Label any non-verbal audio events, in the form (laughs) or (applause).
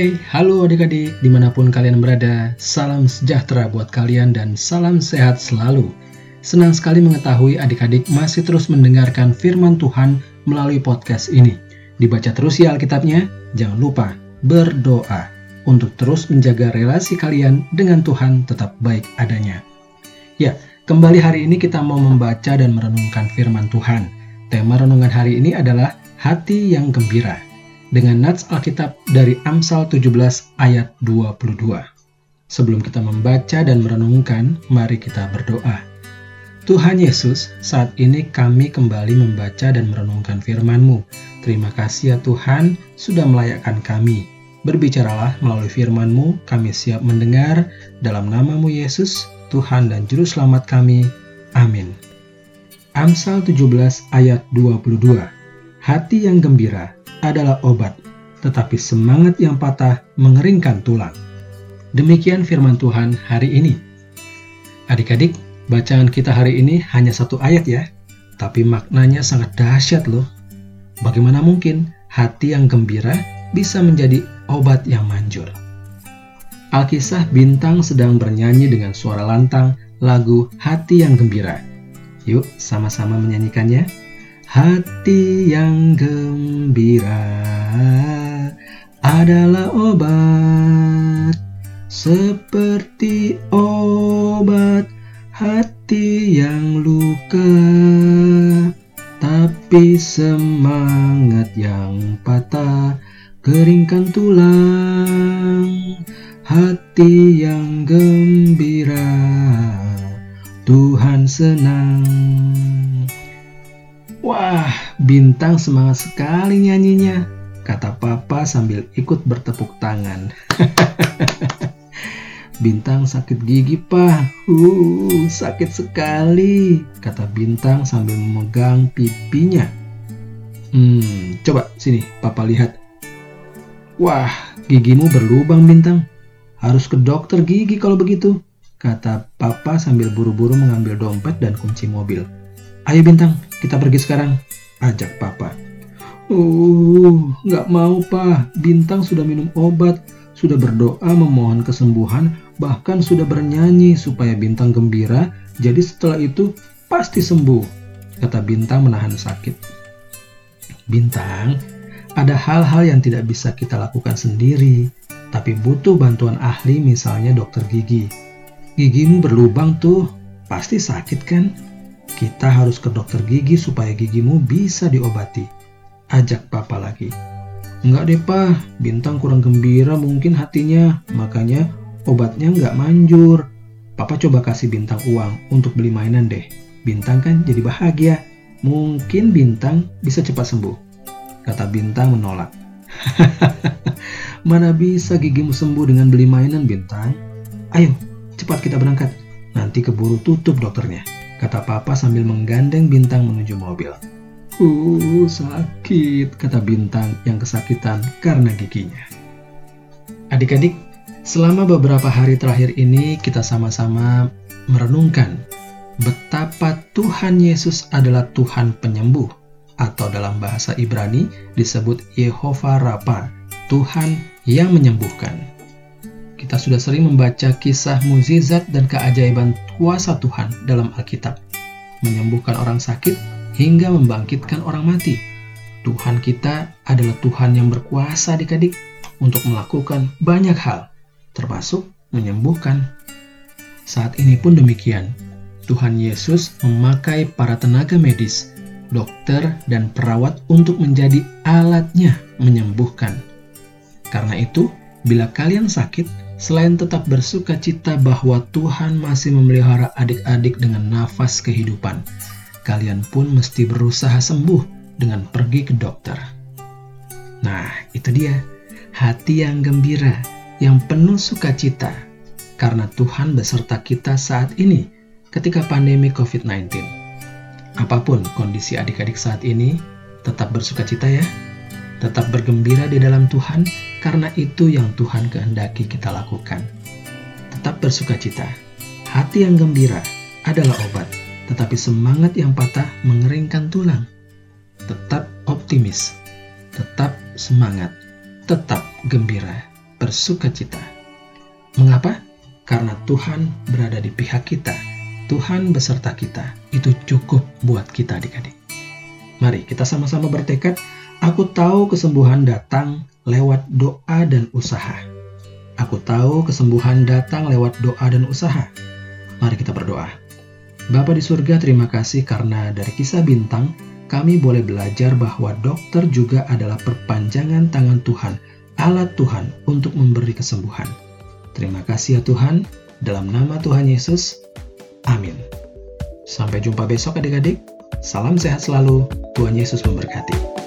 Hai, halo adik-adik di mana pun kalian berada Salam sejahtera buat kalian dan salam sehat selalu. Senang sekali mengetahui adik-adik masih terus mendengarkan firman Tuhan melalui podcast ini. Dibaca terus ya Alkitabnya, jangan lupa berdoa Untuk terus menjaga relasi kalian dengan Tuhan tetap baik adanya. Ya, kembali hari ini kita mau membaca dan merenungkan firman Tuhan. Tema renungan hari ini adalah hati yang gembira dengan nats Alkitab dari Amsal 17 ayat 22. Sebelum kita membaca dan merenungkan, mari kita berdoa. Tuhan Yesus, saat ini kami kembali membaca dan merenungkan firman-Mu. Terima kasih ya Tuhan, sudah melayakkan kami. Berbicaralah melalui firman-Mu, kami siap mendengar. Dalam namamu Yesus, Tuhan dan Juru Selamat kami. Amin. Amsal 17 ayat 22. Hati yang gembira adalah obat, tetapi semangat yang patah mengeringkan tulang. Demikian firman Tuhan hari ini. Adik-adik, bacaan kita hari ini hanya satu ayat ya, tapi maknanya sangat dahsyat loh. Bagaimana mungkin hati yang gembira bisa menjadi obat yang manjur? Alkisah Bintang sedang bernyanyi dengan suara lantang lagu Hati yang Gembira. Yuk sama-sama menyanyikannya. Hati yang gembira adalah obat. Seperti obat hati yang luka. Tapi semangat yang patah keringkan tulang. Hati yang gembira Tuhan senang Wah, bintang semangat sekali nyanyinya, kata papa sambil ikut bertepuk tangan. (laughs) bintang sakit gigi, pak. Uh, sakit sekali, kata bintang sambil memegang pipinya. Hmm, coba sini, papa lihat. Wah, gigimu berlubang bintang. Harus ke dokter gigi kalau begitu, kata papa sambil buru-buru mengambil dompet dan kunci mobil. Ayo Bintang, kita pergi sekarang, ajak Papa. Uh, nggak mau Pak. Bintang sudah minum obat, sudah berdoa memohon kesembuhan, bahkan sudah bernyanyi supaya Bintang gembira. Jadi setelah itu pasti sembuh, kata Bintang menahan sakit. Bintang, ada hal-hal yang tidak bisa kita lakukan sendiri, tapi butuh bantuan ahli misalnya dokter gigi. Gigimu berlubang tuh, pasti sakit kan? Kita harus ke dokter gigi supaya gigimu bisa diobati. Ajak papa lagi. Enggak deh pak, Bintang kurang gembira mungkin hatinya, makanya obatnya enggak manjur. Papa coba kasih Bintang uang untuk beli mainan deh. Bintang kan jadi bahagia. Mungkin Bintang bisa cepat sembuh. Kata Bintang menolak. (laughs) Mana bisa gigimu sembuh dengan beli mainan Bintang? Ayo, cepat kita berangkat. Nanti keburu tutup dokternya kata papa sambil menggandeng bintang menuju mobil. Uh, sakit, kata bintang yang kesakitan karena giginya. Adik-adik, selama beberapa hari terakhir ini kita sama-sama merenungkan betapa Tuhan Yesus adalah Tuhan penyembuh atau dalam bahasa Ibrani disebut Yehova Rafa, Tuhan yang menyembuhkan. Kita sudah sering membaca kisah mukjizat dan keajaiban kuasa Tuhan dalam Alkitab, menyembuhkan orang sakit hingga membangkitkan orang mati. Tuhan kita adalah Tuhan yang berkuasa adik-adik untuk melakukan banyak hal, termasuk menyembuhkan. Saat ini pun demikian, Tuhan Yesus memakai para tenaga medis, dokter, dan perawat untuk menjadi alatnya menyembuhkan. Karena itu, bila kalian sakit, Selain tetap bersuka cita bahwa Tuhan masih memelihara adik-adik dengan nafas kehidupan, kalian pun mesti berusaha sembuh dengan pergi ke dokter. Nah, itu dia, hati yang gembira, yang penuh sukacita, karena Tuhan beserta kita saat ini ketika pandemi COVID-19. Apa pun kondisi adik-adik saat ini, tetap bersuka cita ya. Tetap bergembira di dalam Tuhan, karena itu yang Tuhan kehendaki kita lakukan. Tetap bersuka cita. Hati yang gembira adalah obat, tetapi semangat yang patah mengeringkan tulang. Tetap optimis, tetap semangat, tetap gembira. bersuka cita. Mengapa? Karena Tuhan berada di pihak kita. Tuhan beserta kita. Itu cukup buat kita adik-adik. Mari kita sama-sama bertekad. Aku tahu kesembuhan datang lewat doa dan usaha. Aku tahu kesembuhan datang lewat doa dan usaha. Mari kita berdoa. Bapa di surga, terima kasih karena dari kisah bintang, kami boleh belajar bahwa dokter juga adalah perpanjangan tangan Tuhan, alat Tuhan untuk memberi kesembuhan. Terima kasih ya Tuhan, dalam nama Tuhan Yesus, amin. Sampai jumpa besok adik-adik, salam sehat selalu, Tuhan Yesus memberkati.